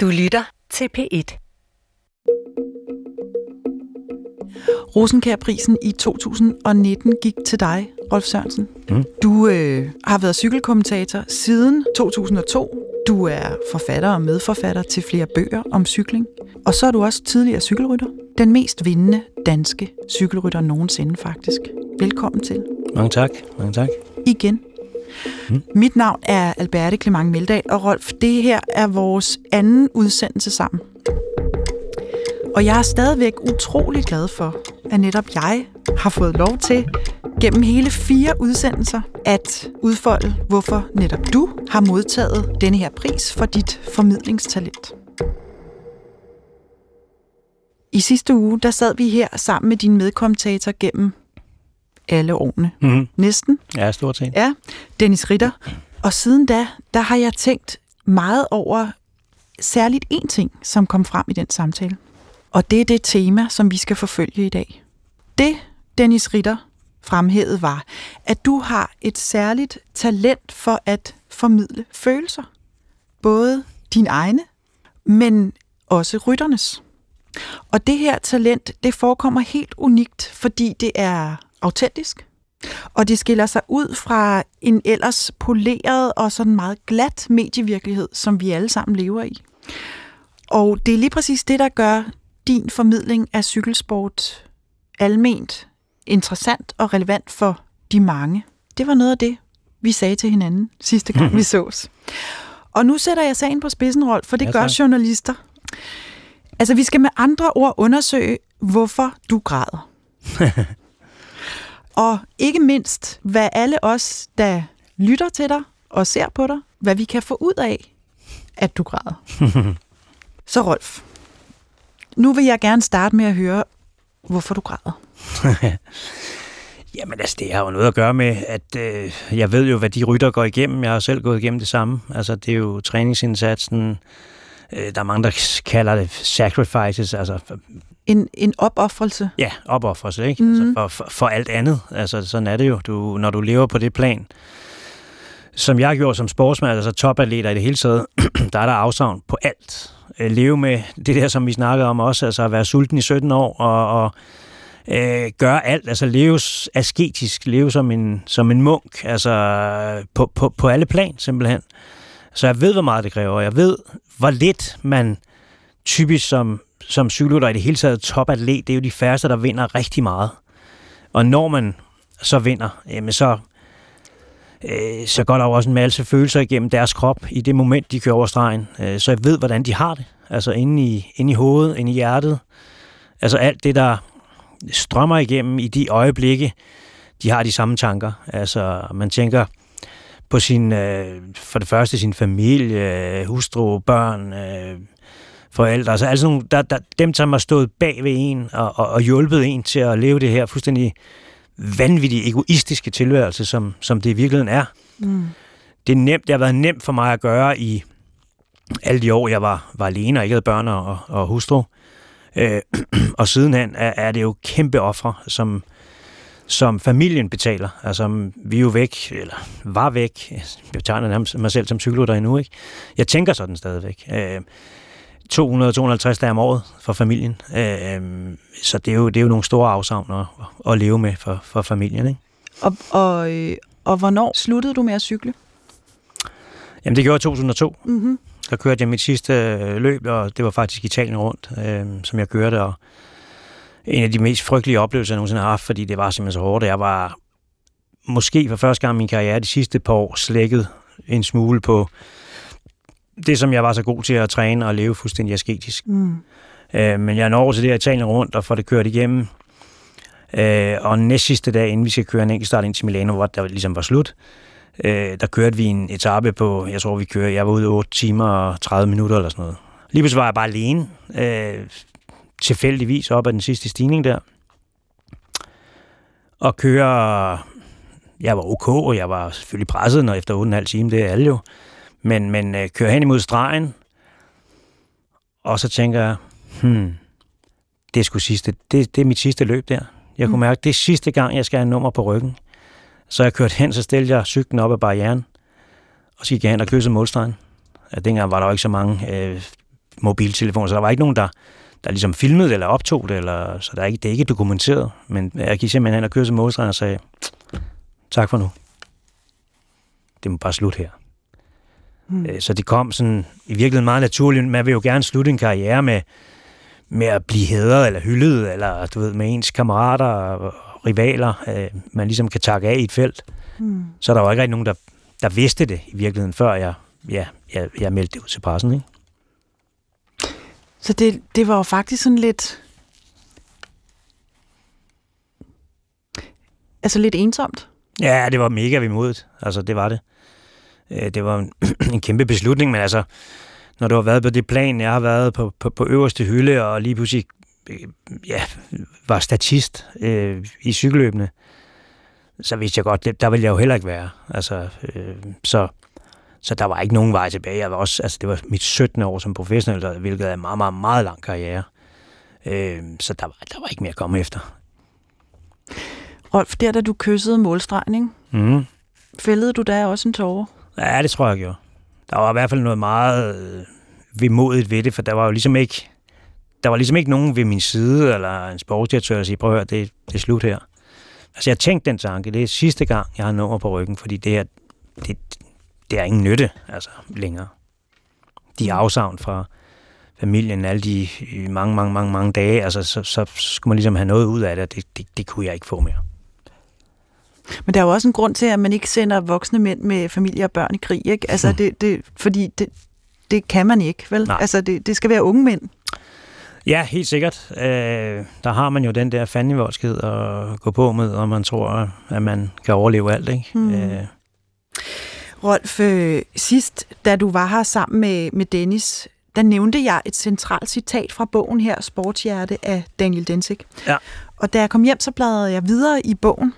Du lytter til P1. Rosenkærprisen i 2019 gik til dig, Rolf Sørensen. Mm. Du øh, har været cykelkommentator siden 2002. Du er forfatter og medforfatter til flere bøger om cykling. Og så er du også tidligere cykelrytter. Den mest vindende danske cykelrytter nogensinde, faktisk. Velkommen til. Mange tak. Mange tak. Igen. Mm. Mit navn er Alberte Clement Meldal, og Rolf, det her er vores anden udsendelse sammen. Og jeg er stadigvæk utrolig glad for, at netop jeg har fået lov til gennem hele fire udsendelser at udfolde, hvorfor netop du har modtaget denne her pris for dit formidlingstalent. I sidste uge, der sad vi her sammen med din medkommentator gennem alle årene. Mm-hmm. Næsten. Ja, stort set. Ja, Dennis Ritter. Og siden da, der har jeg tænkt meget over særligt én ting, som kom frem i den samtale. Og det er det tema, som vi skal forfølge i dag. Det, Dennis Ritter fremhævede, var, at du har et særligt talent for at formidle følelser. Både dine egne, men også rytternes. Og det her talent, det forekommer helt unikt, fordi det er autentisk, og det skiller sig ud fra en ellers poleret og sådan meget glat medievirkelighed, som vi alle sammen lever i. Og det er lige præcis det, der gør din formidling af cykelsport alment interessant og relevant for de mange. Det var noget af det, vi sagde til hinanden sidste gang, vi sås. Og nu sætter jeg sagen på spidsen, Rolf, for det Ja, gør journalister. Altså, vi skal med andre ord undersøge, hvorfor du græder. og ikke mindst, hvad alle os, der lytter til dig og ser på dig, hvad vi kan få ud af, at du græder. Så Rolf, nu vil jeg gerne starte med at høre, hvorfor du græder. Jamen altså, det har jo noget at gøre med, at øh, jeg ved jo, hvad de rytter går igennem. Jeg har selv gået igennem det samme. Altså, det er jo træningsindsatsen. Øh, der er mange, der kalder det sacrifices, altså En, en opoffrelse. ja, opoffrelse, ikke? Mhm. Mm. Altså, for, for, for alt andet. Altså, sådan er det jo. Du, når du lever på det plan, som jeg gjorde som sportsmand, altså topatleter i det hele taget, der er der afsavn på alt. Øh, leve med det der, som vi snakkede om også, altså at være sulten i 17 år og, og øh, gøre alt, altså leve asketisk, leve som en, som en munk, altså på, på, på alle plan simpelthen. Så jeg ved, hvor meget det kræver, og jeg ved, hvor lidt man typisk som, som cykelrytter i det hele taget topatlet, det er jo de færreste, der vinder rigtig meget. Og når man så vinder, jamen så, øh, så går der jo også en masse følelser igennem deres krop i det moment, de kører over stregen. Øh, så jeg ved, hvordan de har det. Altså inde i, inde i hovedet, inde i hjertet. Altså alt det, der strømmer igennem i de øjeblikke, de har de samme tanker. Altså man tænker på sin, øh, for det første sin familie, hustru, børn, øh, forældre. Altså, altså nogle, der, der, dem, som har stået bag ved en og, og, og hjulpet en til at leve det her fuldstændig vanvittige, egoistiske tilværelse, som, som det i virkeligheden er. Mm. Det, er nemt, det har været nemt for mig at gøre i alle de år, jeg var, var alene og ikke havde børn og, og hustru. Øh, og sidenhen er, er det jo kæmpe ofre, som, som familien betaler. Altså, vi er jo væk, eller var væk. Jeg tegner nærmest mig selv som cykelrytter endnu, ikke? Jeg tænker sådan stadigvæk. Øh, 200-250 dage om året for familien. Øh, så det er, jo, det er jo nogle store afsavn at, at leve med for, for familien, ikke? Og, og, øh, og hvornår sluttede du med at cykle? Jamen, det gjorde jeg i 2002. Mm-hmm. Der kørte jeg mit sidste øh, løb, og det var faktisk Italien rundt, øh, som jeg kørte, og en af de mest frygtelige oplevelser, jeg nogensinde har haft, fordi det var simpelthen så hårdt. Jeg var måske for første gang i min karriere de sidste par år slækket en smule på det, som jeg var så god til at træne og leve fuldstændig asketisk. Mm. Øh, men jeg når over til det her Italien rundt og får det kørt igennem. Øh, og næst sidste dag, inden vi skal køre en enkeltstart ind til Milano, hvor der ligesom var slut, øh, der kørte vi en etape på, jeg tror vi kører, jeg var ude 8 timer og 30 minutter eller sådan noget. Lige pludselig var jeg bare alene, øh, tilfældigvis op ad den sidste stigning der. Og kører, jeg var ok, og jeg var selvfølgelig presset, når efter 8,5 timer, det er alle jo. Men, men øh, kører hen imod stregen, og så tænker jeg, hmm, det er, sgu sidste, det, det er mit sidste løb der. Jeg kunne Mm. mærke, det er sidste gang, jeg skal have nummer på ryggen. Så jeg kørte hen, så stillede jeg cyklen op ad barrieren, og så gik jeg hen og kyssede målstregen. Ja, dengang var der jo ikke så mange øh, mobiltelefoner, så der var ikke nogen, der, der ligesom filmede eller optog det, eller, så der er ikke, det er ikke dokumenteret. Men jeg gik simpelthen hen og kørte til målstregen og sagde, tak for nu. Det må bare slutte her. Mm. Så det kom sådan i virkeligheden meget naturligt. Man vil jo gerne slutte en karriere med, med at blive hædret eller hyldet, eller du ved, med ens kammerater og rivaler, øh, man ligesom kan takke af i et felt. Mm. Så der var ikke rigtig nogen, der, der vidste det i virkeligheden, før jeg, ja, jeg, jeg meldte det ud til pressen. Ikke? Så det, det var jo faktisk sådan lidt... Altså lidt ensomt? Ja, det var mega vemodigt. Altså, det var det. Øh, det var en, en kæmpe beslutning, men altså, når du har været på det plan, jeg har været på, på, på øverste hylde, og lige pludselig øh, ja, var statist øh, i cykelløbene, så vidste jeg godt, der ville jeg jo heller ikke være. Altså, øh, så, så der var ikke nogen vej tilbage. Jeg var også, altså, det var mit 17. år som professionel, hvilket er en meget, meget, meget lang karriere. Øh, så der var, der var ikke mere at komme efter. Rolf, der da du kyssede målstregen? Mm. Fældede du da også en tårer? Ja, det tror jeg, jeg gjorde. Der var i hvert fald noget meget øh, vemodigt ved det, for der var jo ligesom ikke, der var ligesom ikke nogen ved min side, eller en sportsdirektør, der siger, prøv at høre, det, det er slut her. Altså, jeg tænkte den tanke, det er sidste gang, jeg har nummer på ryggen, fordi det er, det, det er ingen nytte, altså, længere. De er afsavn fra familien alle de øh, mange, mange, mange, mange dage, altså, så, så skulle man ligesom have noget ud af det, det, det, det kunne jeg ikke få mere. Men der er jo også en grund til, at man ikke sender voksne mænd med familie og børn i krig, ikke? Altså, hmm. det, det, fordi det, det kan man ikke, vel? Nej. Altså, det, det skal være unge mænd. Ja, helt sikkert. Øh, der har man jo den der fandenivoldsked at gå på med, og man tror, at man kan overleve alt, ikke? Hmm. Øh. Rolf, øh, sidst, da du var her sammen med, med Dennis, der nævnte jeg et centralt citat fra bogen her, Sportshjerte af Daniel Densik. Ja. Og da jeg kom hjem, så bladrede jeg videre i bogen,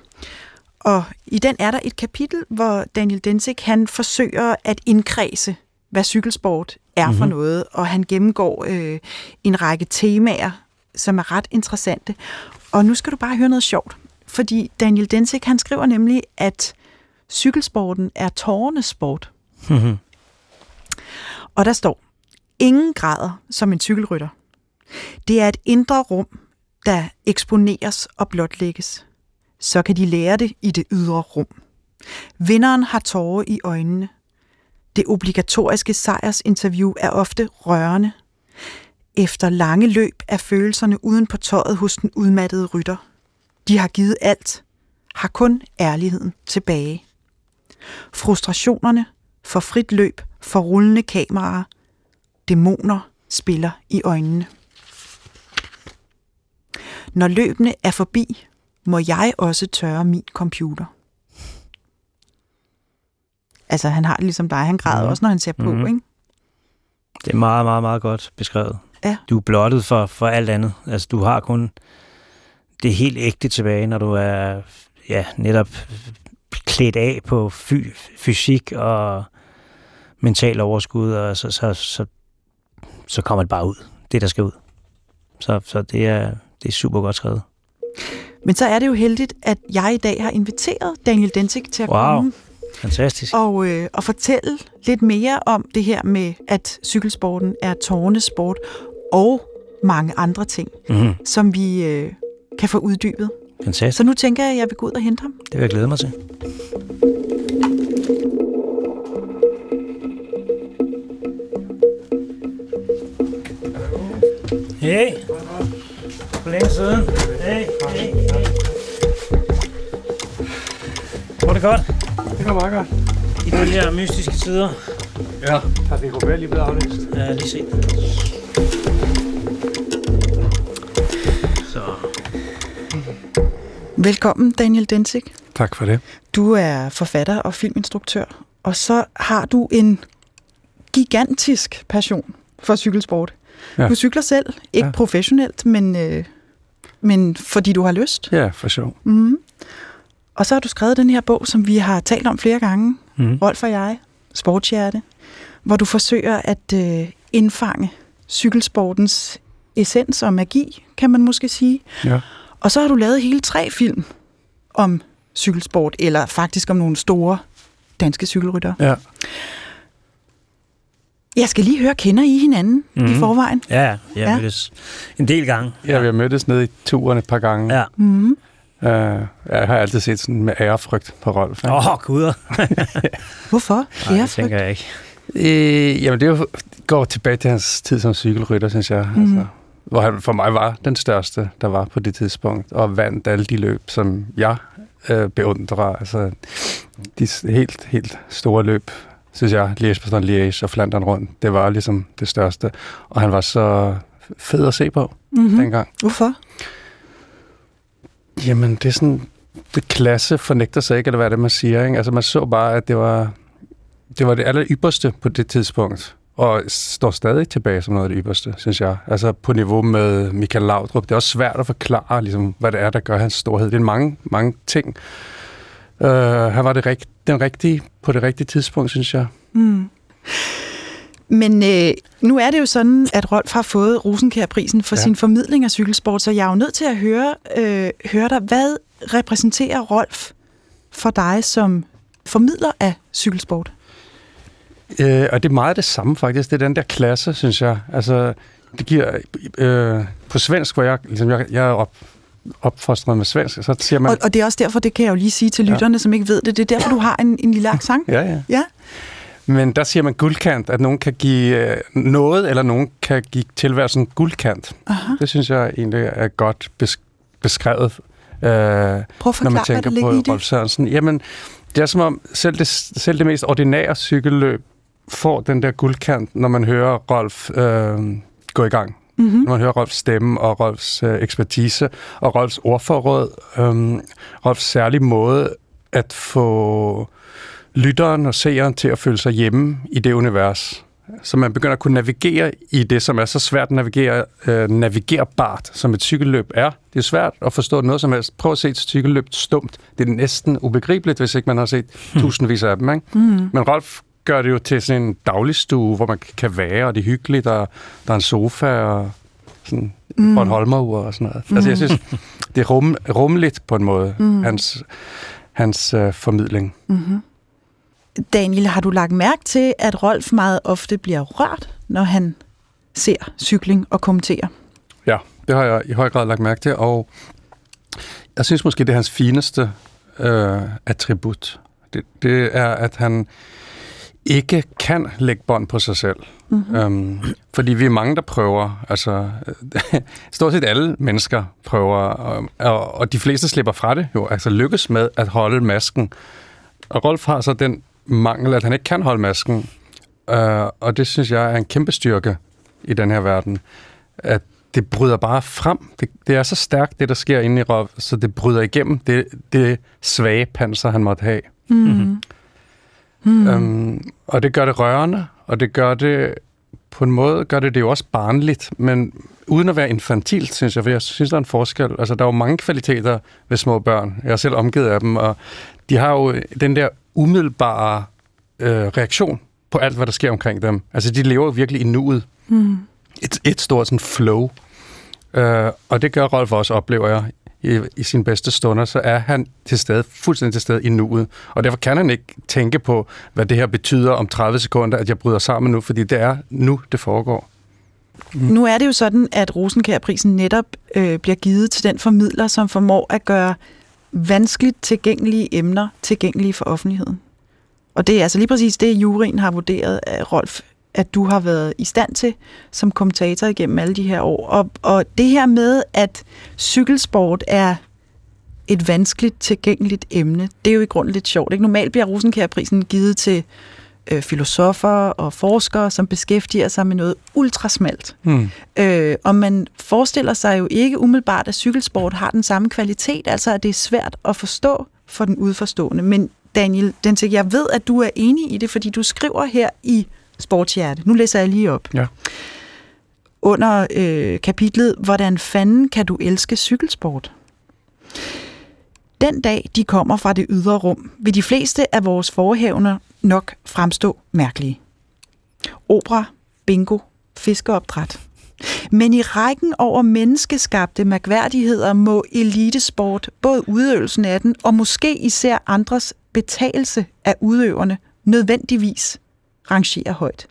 og i den er der et kapitel, hvor Daniel Densik han forsøger at indkredse, hvad cykelsport er mm-hmm. for mhm. noget, og han gennemgår øh, en række temaer, som er ret interessante. Og nu skal du bare høre noget sjovt, fordi Daniel Densik han skriver nemlig, at cykelsporten er tårernes sport. Mm-hmm. Og der står, ingen grader som en cykelrytter. Det er et indre rum, der eksponeres og blotlægges så kan de lære det i det ydre rum. Vinderen har tårer i øjnene. Det obligatoriske sejrsinterview er ofte rørende. Efter lange løb er følelserne uden på tøjet hos den udmattede rytter. De har givet alt, har kun ærligheden tilbage. Frustrationerne for frit løb, for rullende kameraer, dæmoner spiller i øjnene. Når løbene er forbi, må jeg også tørre min computer. Altså, han har det ligesom dig. Han græder mm. også, når han ser på, mm. ikke? Det er meget, meget, meget godt beskrevet. Ja. Du er blottet for, for alt andet. Altså, du har kun det helt ægte tilbage, når du er ja, netop klædt af på fy, fysik og mental overskud, og så, så, så, så kommer det bare ud. Det, der skal ud. Så, så det, er, det er super godt skrevet. Men så er det jo heldigt, at jeg i dag har inviteret Daniel Densik til at wow. komme. Fantastisk. Og, øh, og fortælle lidt mere om det her med, at cykelsporten er tårnesport og mange andre ting, mm-hmm. som vi øh, kan få uddybet. Fantastisk. Så nu tænker jeg, at jeg vil gå ud og hente ham. Det vil jeg glæde mig til. Hey. For længe siden. Hey, hey, hey. Går det godt? Det går meget godt. I de her mystiske tider. Ja, har det går lige blevet aflæst. Ja, lige set. Så. Velkommen, Daniel Densik. Tak for det. Du er forfatter og filminstruktør, og så har du en gigantisk passion for cykelsport. Ja. Du cykler selv, ikke ja. professionelt, men, øh, men fordi du har lyst. Ja, for sjov. Mm. Og så har du skrevet den her bog, som vi har talt om flere gange, mm. Rolf og jeg, Sportshjerte, hvor du forsøger at øh, indfange cykelsportens essens og magi, kan man måske sige. Ja. Og så har du lavet hele tre film om cykelsport, eller faktisk om nogle store danske cykelrytter. Ja. Jeg skal lige høre, kender I hinanden mm-hmm. i Mhm. forvejen? Ja, ja, jeg Ja. ja. mødtes en del gange. Ja, vi har mødtes nede i turen et par gange. Ja. Mm-hmm. Uh, jeg har altid set sådan med ærefrygt på Rolf. ikke? Åh, oh, guder. Hvorfor? Nej, det tænker jeg ikke. Øh, jamen, det jo, går tilbage til hans tid som cykelrytter, synes jeg. Mm. Altså, hvor han for mig var den største, der var på det tidspunkt, og vandt alle de løb, som jeg øh, beundrer. Altså, de helt, helt store løb, synes jeg, Liège, Liège og Flandern rundt, det var ligesom det største. Og han var så fed at se på Mm-hmm. mm. dengang. Hvorfor? Jamen, det er sådan, det klasse fornægter sig ikke, eller hvad det, man siger. Ikke? Altså, man så bare, at det var det, var det aller ypperste på det tidspunkt, og står stadig tilbage som noget af det ypperste, synes jeg. Altså på niveau med Michael Laudrup. Det er også svært at forklare, ligesom, hvad det er, der gør hans storhed. Det er mange, mange ting. Uh, han var det rigt, den rigtige på det rigtige tidspunkt, synes jeg. Mm. Men øh, nu er det jo sådan, at Rolf har fået Rosenkær-prisen for. Ja. sin formidling af cykelsport, så jeg er jo nødt til at høre, øh, høre dig, hvad repræsenterer Rolf for dig som formidler af cykelsport? Øh, og det er meget det samme faktisk. Det er den der klasse, synes jeg. Altså, det giver... Øh, på svensk, hvor jeg, ligesom, jeg, jeg er op, opfostret med svensk, så siger man... Og, og det er også derfor, det kan jeg jo lige sige til Ja. lytterne, som ikke ved det, det er derfor, du har en, en lille accent. Ja, ja. Ja. Men der siger man guldkant, at nogen kan give øh, noget, eller nogen kan give tilværelsen guldkant. Aha. Det synes jeg egentlig er godt bes- beskrevet, øh, når man tænker på. Rolf Sørensen. Jamen, det er som om selv det, selv det mest ordinære cykelløb får den der guldkant, når man hører Rolf øh, gå i gang. Mm-hmm. Når man hører Rolfs stemme og Rolfs øh, ekspertise og Rolfs ordforråd. Øh, Rolfs særlige måde at få lytteren og seeren til at føle sig hjemme i det univers. Så man begynder at kunne navigere i det, som er så svært at navigere, øh, navigerbart, som et cykelløb er. Det er svært at forstå noget som helst. Prøv at se et cykelløb stumt. Det er næsten ubegribeligt, hvis ikke man har set tusindvis af dem. Ikke? Mm. Men Rolf gør det jo til sådan en dagligstue, hvor man kan være, og det er hyggeligt, og der er en sofa, og sådan mm. og et holmerur og sådan noget. Mm. Altså, jeg synes, det er rum, rummeligt på en måde, mm. hans, hans øh, formidling. Mm-hmm. Daniel, har du lagt mærke til, at Rolf meget ofte bliver rørt, når han ser cykling og kommenterer? Ja, det har jeg i høj grad lagt mærke til, og jeg synes måske, det er hans fineste øh, attribut. Det, det er, at han ikke kan lægge bånd på sig selv. Mm-hmm. Øhm, fordi vi er mange, der prøver. Altså, stort set alle mennesker prøver, og, og, og de fleste slipper fra det jo. Altså lykkes med at holde masken. Og Rolf har så den mangel, at han ikke kan holde masken. Øh, og det synes jeg er en kæmpe styrke i den her verden. At det bryder bare frem. Det, det er så stærkt, det der sker inde i Rolf, så det bryder igennem det, det svage panser, han måtte have. Mm. Mm. Øhm, og det gør det rørende, og det gør det på en måde gør det det jo også barnligt, men uden at være infantilt, synes jeg, for jeg synes, der er en forskel. Altså, der er jo mange kvaliteter ved små børn. Jeg er selv omgivet af dem, og de har jo den der umiddelbare øh, reaktion på alt, hvad der sker omkring dem. Altså, de lever jo virkelig i nuet. Mm. Et, et stort sådan flow. Øh, og det gør Rolf også, oplever jeg, i, i sine bedste stunder, så er han til stede, fuldstændig til stede i nuet. Og derfor kan han ikke tænke på, hvad det her betyder om 30 sekunder, at jeg bryder sammen nu, fordi det er nu, det foregår. Mm. Nu er det jo sådan, at Rosenkærprisen netop øh, bliver givet til den formidler, som formår at gøre vanskeligt tilgængelige emner tilgængelige for offentligheden. Og det er altså lige præcis det, juryen har vurderet af Rolf, at du har været i stand til som kommentator igennem alle de her år. Og, og det her med, at cykelsport er et vanskeligt tilgængeligt emne, det er jo i grunden lidt sjovt. Ikke? Normalt bliver Rosenkær-prisen givet til øh, filosofer og forskere, som beskæftiger sig med noget ultrasmalt. Hmm. Øh, og man forestiller sig jo ikke umiddelbart, at cykelsport har den samme kvalitet, altså at det er svært at forstå for den udforstående. Men Daniel Dentik, jeg ved, at du er enig i det, fordi du skriver her i Sportshjerte. Nu læser jeg lige op. Ja. Under øh, kapitlet, hvordan fanden kan du elske cykelsport? Den dag, de kommer fra det ydre rum, vil de fleste af vores forhævner nok fremstå mærkelige. Opera, bingo, fiskeopdræt. Men i rækken over menneskeskabte mærkværdigheder må elitesport, både udøvelsen af den og måske især andres betalelse af udøverne, nødvendigvis rangere højt.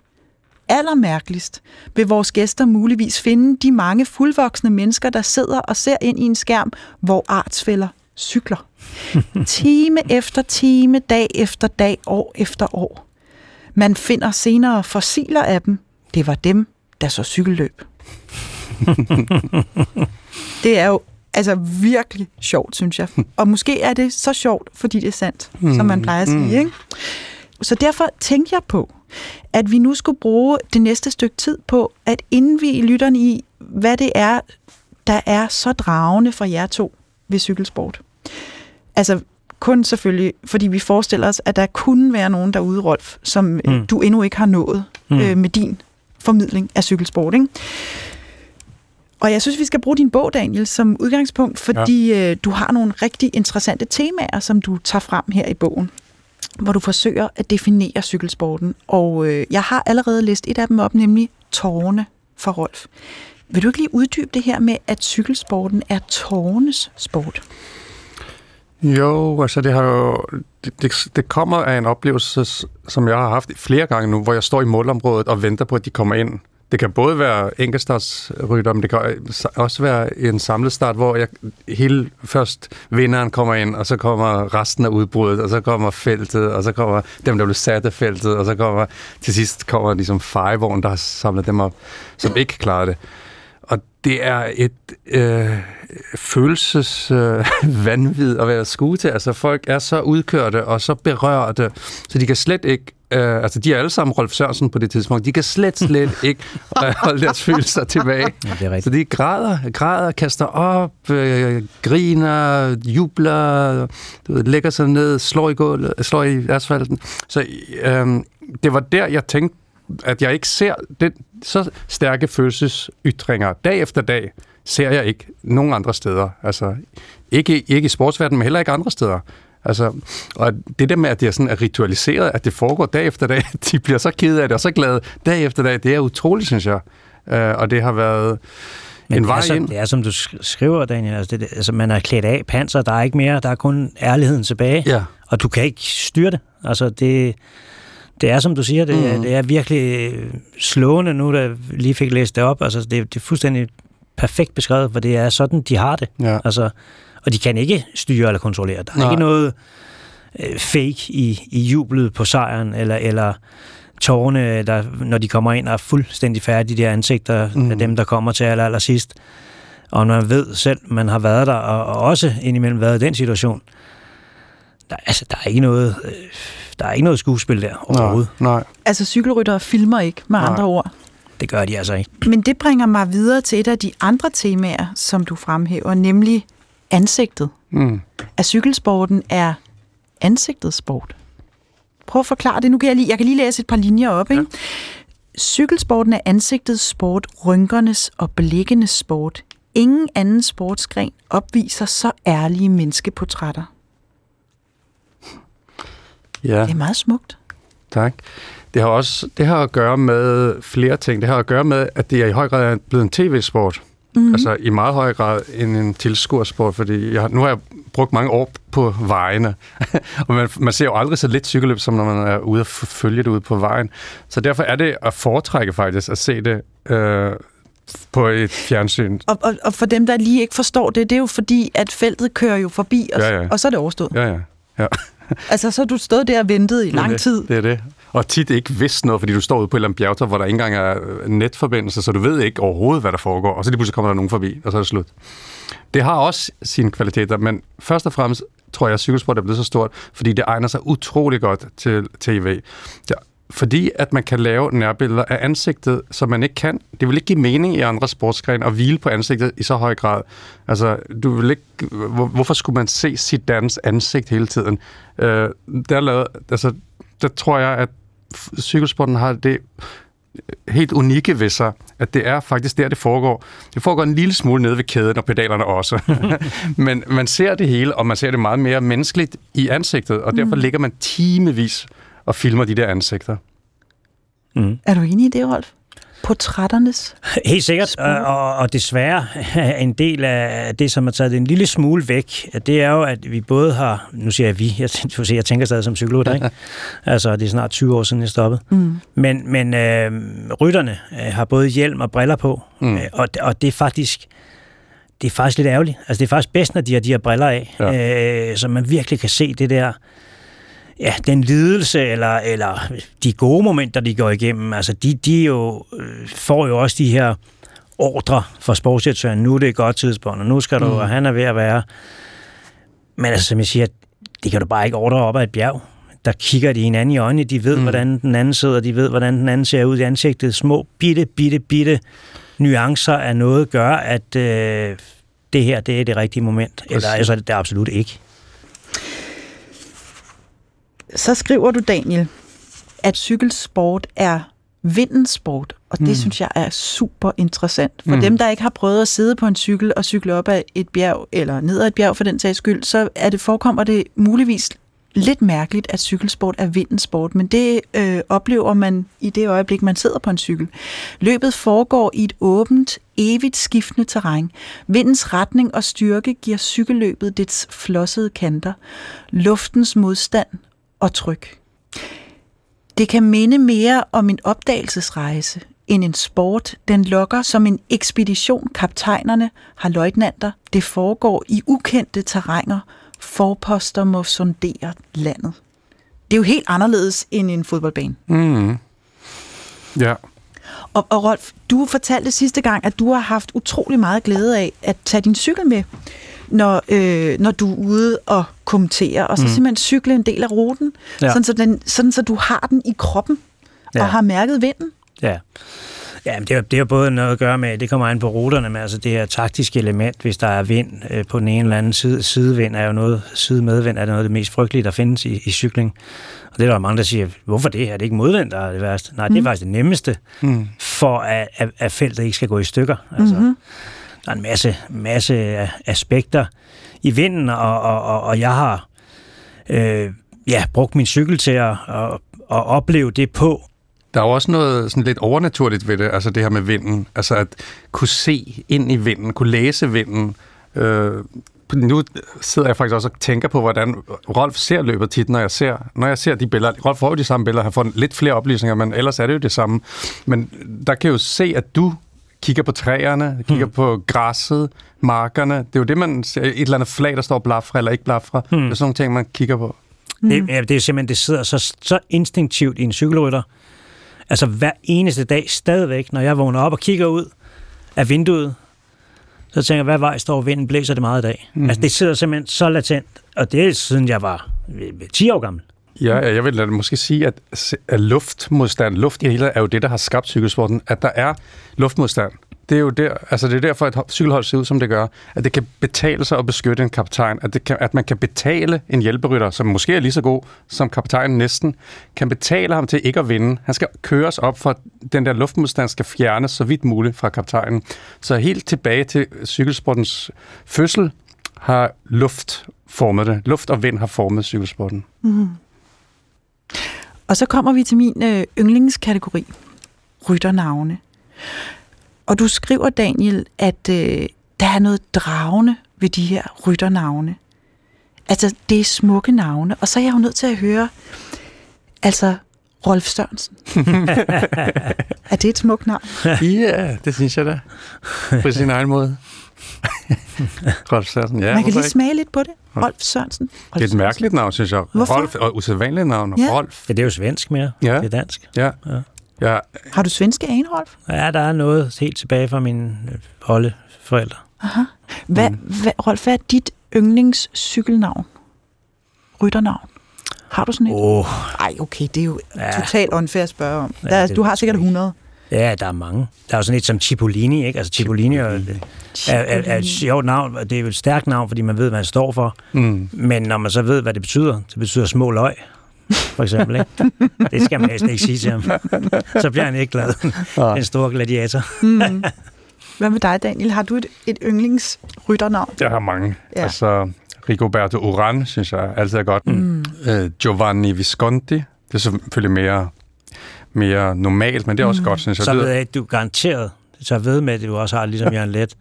allermærkeligst, vil vores gæster muligvis finde de mange fuldvoksne mennesker, der sidder og ser ind i en skærm, hvor artsfælder cykler. time efter time, dag efter dag, år efter år. Man finder senere fossiler af dem. Det var dem, der så cykelløb. det er jo altså virkelig sjovt, synes jeg. Og måske er det så sjovt, fordi det er sandt, mm. som man plejer at sige. Mm. Ikke? Så derfor tænkte jeg på, at vi nu skulle bruge det næste stykke tid på at indvige lytterne i, hvad det er, der er så dragende for jer to ved cykelsport. Altså kun selvfølgelig, fordi vi forestiller os, at der kunne være nogen derude, Rolf, som mm. du endnu ikke har nået mm. øh, med din formidling af cykelsport. Ikke? Og jeg synes, vi skal bruge din bog, Daniel, som udgangspunkt, fordi ja. øh, du har nogle rigtig interessante temaer, som du tager frem her i bogen hvor du forsøger at definere cykelsporten. Og øh, jeg har allerede læst et af dem op, nemlig tårne for Rolf. Vil du ikke lige uddybe det her med, at cykelsporten er tårnes sport? Jo, altså det har jo, det, det, det kommer af en oplevelse, som jeg har haft flere gange nu, hvor jeg står i målområdet og venter på, at de kommer ind. Det kan både være enkeltstartsrytter, men det kan øh, også være en samlet start, hvor jeg hele først vinderen kommer ind, og så kommer resten af udbruddet, og så kommer feltet, og så kommer dem, der blev sat af feltet, og så kommer til sidst kommer ligesom fejevogn, der har samlet dem op, som ikke klarer det. Og det er et øh, følelsesvanvid øh, at være skue til. Altså folk er så udkørte og så berørte, så de kan slet ikke Øh, altså, de er alle sammen Rolf Sørensen på det tidspunkt. De kan slet, slet ikke øh, holde deres følelser tilbage. Ja, det er rigtigt. Så de græder, græder, kaster op, øh, griner, jubler, du ved, lægger sig ned, slår i, gulvet, slår i asfalten. Så øh, det var der, jeg tænkte, at jeg ikke ser den, så stærke følelsesytringer dag efter dag, ser jeg ikke nogen andre steder. Altså, ikke, ikke i sportsverdenen, men heller ikke andre steder. Altså, og det der med, at det er sådan er ritualiseret, at det foregår dag efter dag, de bliver så kede af det og så glade dag efter dag, det er utroligt, synes jeg. Uh, og det har været Men en vej som, ind. Det er som du skriver, Daniel, altså, det, altså man er klædt af panser, der er ikke mere, der er kun ærligheden tilbage, ja. og du kan ikke styre det. Altså det, det er som du siger, det, mm. det er virkelig slående nu, da lige fik læst det op. Altså det, det er fuldstændig perfekt beskrevet, for det er sådan, de har det. Ja. Altså, og de kan ikke styre eller kontrollere. Der er Nej. ikke noget øh, fake i, i jublet på sejren, eller, eller tårne, der, når de kommer ind og er fuldstændig færdige, de der ansigter mm. af dem, der kommer til aller, aller sidst. Og når man ved selv, man har været der, og, og også indimellem været i den situation, der, altså, der er ikke noget... Øh, der er ikke noget skuespil der overhovedet. Nej, nej. Altså cykelryttere filmer ikke, med nej. andre ord. Det gør de altså ikke. Men det bringer mig videre til et af de andre temaer, som du fremhæver, nemlig ansigtet. Mm. At cykelsporten er ansigtets sport. Prøv at forklare det. Nu kan jeg lige, jeg kan lige læse et par linjer op. Ikke? Ja. Cykelsporten er ansigtets sport, rynkernes og blikkenes sport. Ingen anden sportsgren opviser så ærlige menneskeportrætter. Ja. Det er meget smukt. Tak. Det har også det har at gøre med flere ting. Det har at gøre med, at det er i høj grad blevet en tv-sport. Mm-hmm. Altså i meget høj grad end en tilskuersport, fordi jeg, nu har jeg brugt mange år på vejene, og man, man ser jo aldrig så lidt cykelløb, som når man er ude og følge det ude på vejen. Så derfor er det at foretrække faktisk at se det øh, på et fjernsyn. Og, og, og for dem, der lige ikke forstår det, det er jo fordi, at feltet kører jo forbi, og, ja, ja. og så er det overstået. Ja, ja. ja. altså, så har du stået der og ventet i lang det, tid. Det er det og tit ikke vidst noget, fordi du står ude på et eller andet bjergtop, hvor der ikke engang er øh, netforbindelse, så du ved ikke overhovedet, hvad der foregår, og så lige pludselig kommer der nogen forbi, og så er det slut. Det har også sine kvaliteter, men først og fremmest tror jeg, at cykelsport er blevet så stort, fordi det egner sig utrolig godt til tv. Ja, fordi at man kan lave nærbilleder af ansigtet, som man ikke kan. Det vil ikke give mening i andre sportsgrene at hvile på ansigtet i så høj grad. Altså, du vil ikke, hvor, hvorfor skulle man se sit dans ansigt hele tiden? Øh, der, lavede, altså, der tror jeg, at cykelsporten har det helt unikke ved sig, at det er faktisk der, det foregår. Det foregår en lille smule nede ved kæden og pedalerne også. Men man ser det hele, og man ser det meget mere menneskeligt i ansigtet, og derfor mm. ligger man timevis og filmer de der ansigter. Mm. Er du enig i det, Rolf? Portrætternes Helt sikkert, spor? og, og, desværre er en del af det, som har taget en lille smule væk, det er jo, at vi både har, nu siger jeg vi, jeg, jeg, jeg tænker stadig som psykolog, der, ikke? altså det er snart 20 år siden, jeg stoppede, Mm. men, men øh, rytterne øh, har både hjelm og briller på, Mm. øh, og, og det er faktisk det er faktisk lidt ærgerligt. Altså, det er faktisk bedst, når de har de her briller af, ja. øh, så man virkelig kan se det der, ja, den lidelse, eller, eller de gode momenter, de går igennem. Altså, de, de jo, øh, får jo også de her ordre fra sportsdirektøren. Nu er det et godt tidspunkt, og nu skal du, Mm. og han er ved at være... Men altså, som jeg siger, det kan du bare ikke ordre op ad et bjerg. Der kigger de hinanden i øjnene, de ved, mm. Hvordan den anden sidder, de ved, hvordan den anden ser ud i ansigtet. Små, bitte, bitte, bitte nuancer af noget gør, at øh, det her, det er det rigtige moment. Eller Præcis. altså, det er absolut ikke. Så skriver du, Daniel, at cykelsport er vindens sport, og det mm. Synes jeg er super interessant. For. Mm. dem, der ikke har prøvet at sidde på en cykel og cykle op ad et bjerg, eller ned ad et bjerg for den sags skyld, så er det forekommer det muligvis lidt mærkeligt, at cykelsport er vindens sport, men det øh, oplever man i det øjeblik, man sidder på en cykel. Løbet foregår i et åbent, evigt skiftende terræn. Vindens retning og styrke giver cykelløbet dets flossede kanter, luftens modstand og tryk. Det kan minde mere om en opdagelsesrejse end en sport. Den lokker som en ekspedition. Kaptajnerne har løjtnanter. Det foregår i ukendte terrænger. Forposter må sondere landet. Det er jo helt anderledes end en fodboldbane. Mm. Ja. Og, og Rolf, du fortalte sidste gang, at du har haft utrolig meget glæde af at tage din cykel med, når, øh, når du er ude og kommentere, og så mm. simpelthen cykle en del af ruten, ja. Sådan, så den, sådan så du har den i kroppen ja. Og har mærket vinden. Ja. Ja, men det er, det er både noget at gøre med, det kommer an på ruterne, men altså det her taktiske element, hvis der er vind øh, på den ene eller anden side, sidevind er jo noget, sidemedvind er det noget af det mest frygtelige, der findes i, i cykling. Og det er der mange, der siger, hvorfor det? Er det ikke modvind, der er det værste? Nej, det er Mm. faktisk det nemmeste, Mm. for at, at, at feltet ikke skal gå i stykker. Altså, Mhm. Der er en masse, masse aspekter i vinden, og, og, og, og jeg har øh, ja, brugt min cykel til at, at, at opleve det på, Der er jo også noget sådan lidt overnaturligt ved det, altså det her med vinden. Altså at kunne se ind i vinden, kunne læse vinden. Øh, nu sidder jeg faktisk også og tænker på, hvordan Rolf ser løbet tit, når jeg ser, når jeg ser de billeder. Rolf får jo de samme billeder, han får lidt flere oplysninger, men ellers er det jo det samme. Men der kan jeg jo se, at du kigger på træerne, kigger Hmm. på græsset, markerne. Det er jo det, man ser. Et eller andet flag, der står blafre eller ikke blafre. Hmm. Det er sådan nogle ting, man kigger på. Det, ja, det er simpelthen, det sidder så, så instinktivt i en cykelrytter. Altså hver eneste dag stadigvæk, når jeg vågner op og kigger ud af vinduet, så tænker jeg, hvad vej står vinden, blæser det meget i dag? Mm. Altså det sidder simpelthen så latent, og det er siden jeg var øh, 10 år gammel. Ja, jeg vil lade måske sige, at, luftmodstand, luft i hele er jo det, der har skabt cykelsporten. At der er luftmodstand. Det er jo der, altså det er derfor, at cykelhold ser ud, som det gør. At det kan betale sig at beskytte en kaptajn. At, det kan, at man kan betale en hjælperytter, som måske er lige så god som kaptajnen næsten, kan betale ham til ikke at vinde. Han skal køres op for, at den der luftmodstand skal fjernes så vidt muligt fra kaptajnen. Så helt tilbage til cykelsportens fødsel har luft formet det. Luft og vind har formet cykelsporten. Mm. Og så kommer vi til min øh, yndlingskategori, rytternavne. Og du skriver, Daniel, at øh, der er noget dragende ved de her rytternavne. Altså, det er smukke navne. Og så er jeg jo nødt til at høre, altså, Rolf Sørensen. er det et smukt navn? Ja, det synes jeg da. På sin egen måde. Rolf Sørensen, ja. Man kan lige ikke? smage lidt på det. Rolf Sørensen. Rolf Det er et mærkeligt navn, synes jeg. Hvorfor? Rolf, og usædvanligt navn. Ja. Rolf. Ja, det er jo svensk mere, Ja. det er dansk. Ja. Ja. ja. Har du svenske ane, Rolf? Ja, der er noget helt tilbage fra mine øh, oldeforældre. Aha. Hvad, hvad, Rolf, hvad er dit yndlingscykelnavn? Rytternavn? Har du sådan et? Åh, oh, Ej, okay, det er jo Ja. totalt unfair at spørge om. Ja, Der, det du har sikkert sgu ikke. 100. ja, der er mange. Der er jo sådan et som Cipollini, ikke? Altså Cipollini er, er, er, er et sjovt navn, og det er jo et stærkt navn, fordi man ved, hvad han står for. Mm. Men når man så ved, hvad det betyder, det betyder små løg, for eksempel, ikke? Det skal man næsten ikke sige til ham. Så bliver han ikke glad. Den store gladiator. Mm. Hvad med dig, Daniel? Har du et, et yndlingsrytternavn? Jeg har mange. Ja. Ja. Altså, Rigoberto Uran, synes jeg altid er godt. Mm. Øh, Giovanni Visconti. Det er selvfølgelig mere mere normalt, men det er også mm. godt, synes jeg. Så ved jeg ikke, du er garanteret, så ved med, at du også har, ligesom Jørgen Let,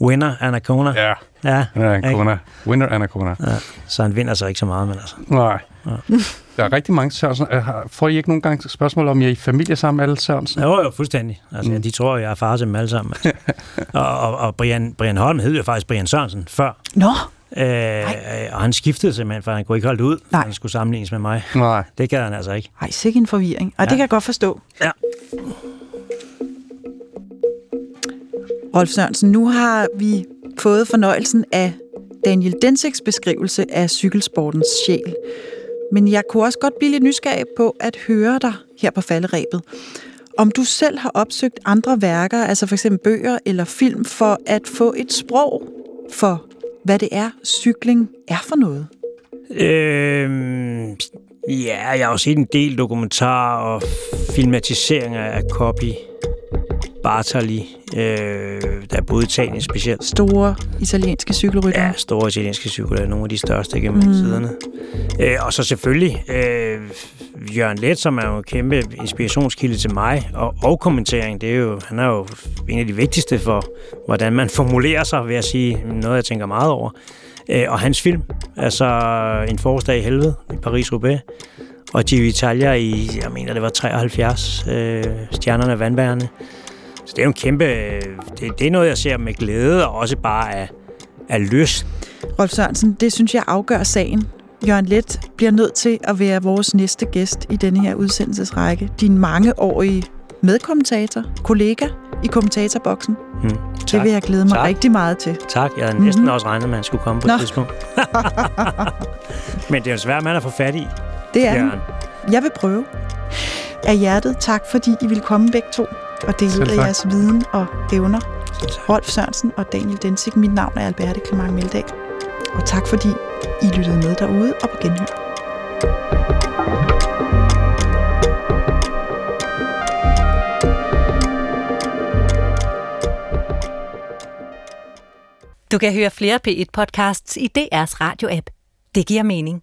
winner Anacona. Ja, Ja, Anacona. Winner Anacona. ja. Så han vinder så ikke så meget, men altså. Nej. Ja. Der er rigtig mange Sørensen. Har- Får I ikke nogen gange spørgsmål om, I er i familie sammen, alle Sørensen? Jo, jo, fuldstændig. Altså, mm. de tror, jeg er far til dem alle sammen. Altså. og, og, og Brian, Brian Holm hed jo faktisk Brian Sørensen før. Nå, Øh, og han skiftede simpelthen, for han kunne ikke holde ud, Nej. han skulle sammenlignes med mig. Nej. Det gad han altså ikke. ej, sikke en forvirring. Og ja. det kan jeg godt forstå. Ja. Rolf Sørensen, nu har vi fået fornøjelsen af Daniel Densiks beskrivelse af cykelsportens sjæl. Men jeg kunne også godt blive lidt nysgerrig på at høre dig her på falderæbet. Om du selv har opsøgt andre værker, altså for eksempel bøger eller film, for at få et sprog for, hvad det er, cykling er for noget. Øhm, ja, jeg har jo set en del dokumentarer og filmatiseringer af copy Bartali, øh, der er både Italien specielt. Store italienske cykelryttere. Ja, store italienske cykler, nogle af de største gennem mm. tiderne. Øh, og så selvfølgelig øh, Jørgen Let, som er jo en kæmpe inspirationskilde til mig, og, og kommentering, det er jo, han er jo en af de vigtigste for, hvordan man formulerer sig, vil jeg sige, noget jeg tænker meget over. Øh, og hans film, altså En forårsdag i helvede i Paris-Roubaix, og Giro Italia i, jeg mener det var 73, øh, Stjernerne og Vandbærerne. Så det er jo en kæmpe, det, det er noget, jeg ser med glæde, og også bare af, af lyst. Rolf Sørensen, det synes jeg afgør sagen. Jørgen Let bliver nødt til at være vores næste gæst i denne her udsendelsesrække. Din mangeårige medkommentator, kollega i kommentatorboksen. Hmm, Det vil jeg glæde mig Tak. rigtig meget til. Tak. Jeg havde næsten også regnet med, at han skulle komme på Nå. et tidspunkt. Men det er jo svært mand at få fat i, Det er. Jørgen. Jeg vil prøve. Af hjertet tak, fordi I vil komme begge to og dele ud af jeres viden og evner. Rolf Sørensen og Daniel Densik. Mit navn er Alberte Clement Meldal. Og tak fordi I lyttede med derude og på genhør. Du kan høre flere P1-podcasts i DR's radio-app. Det giver mening.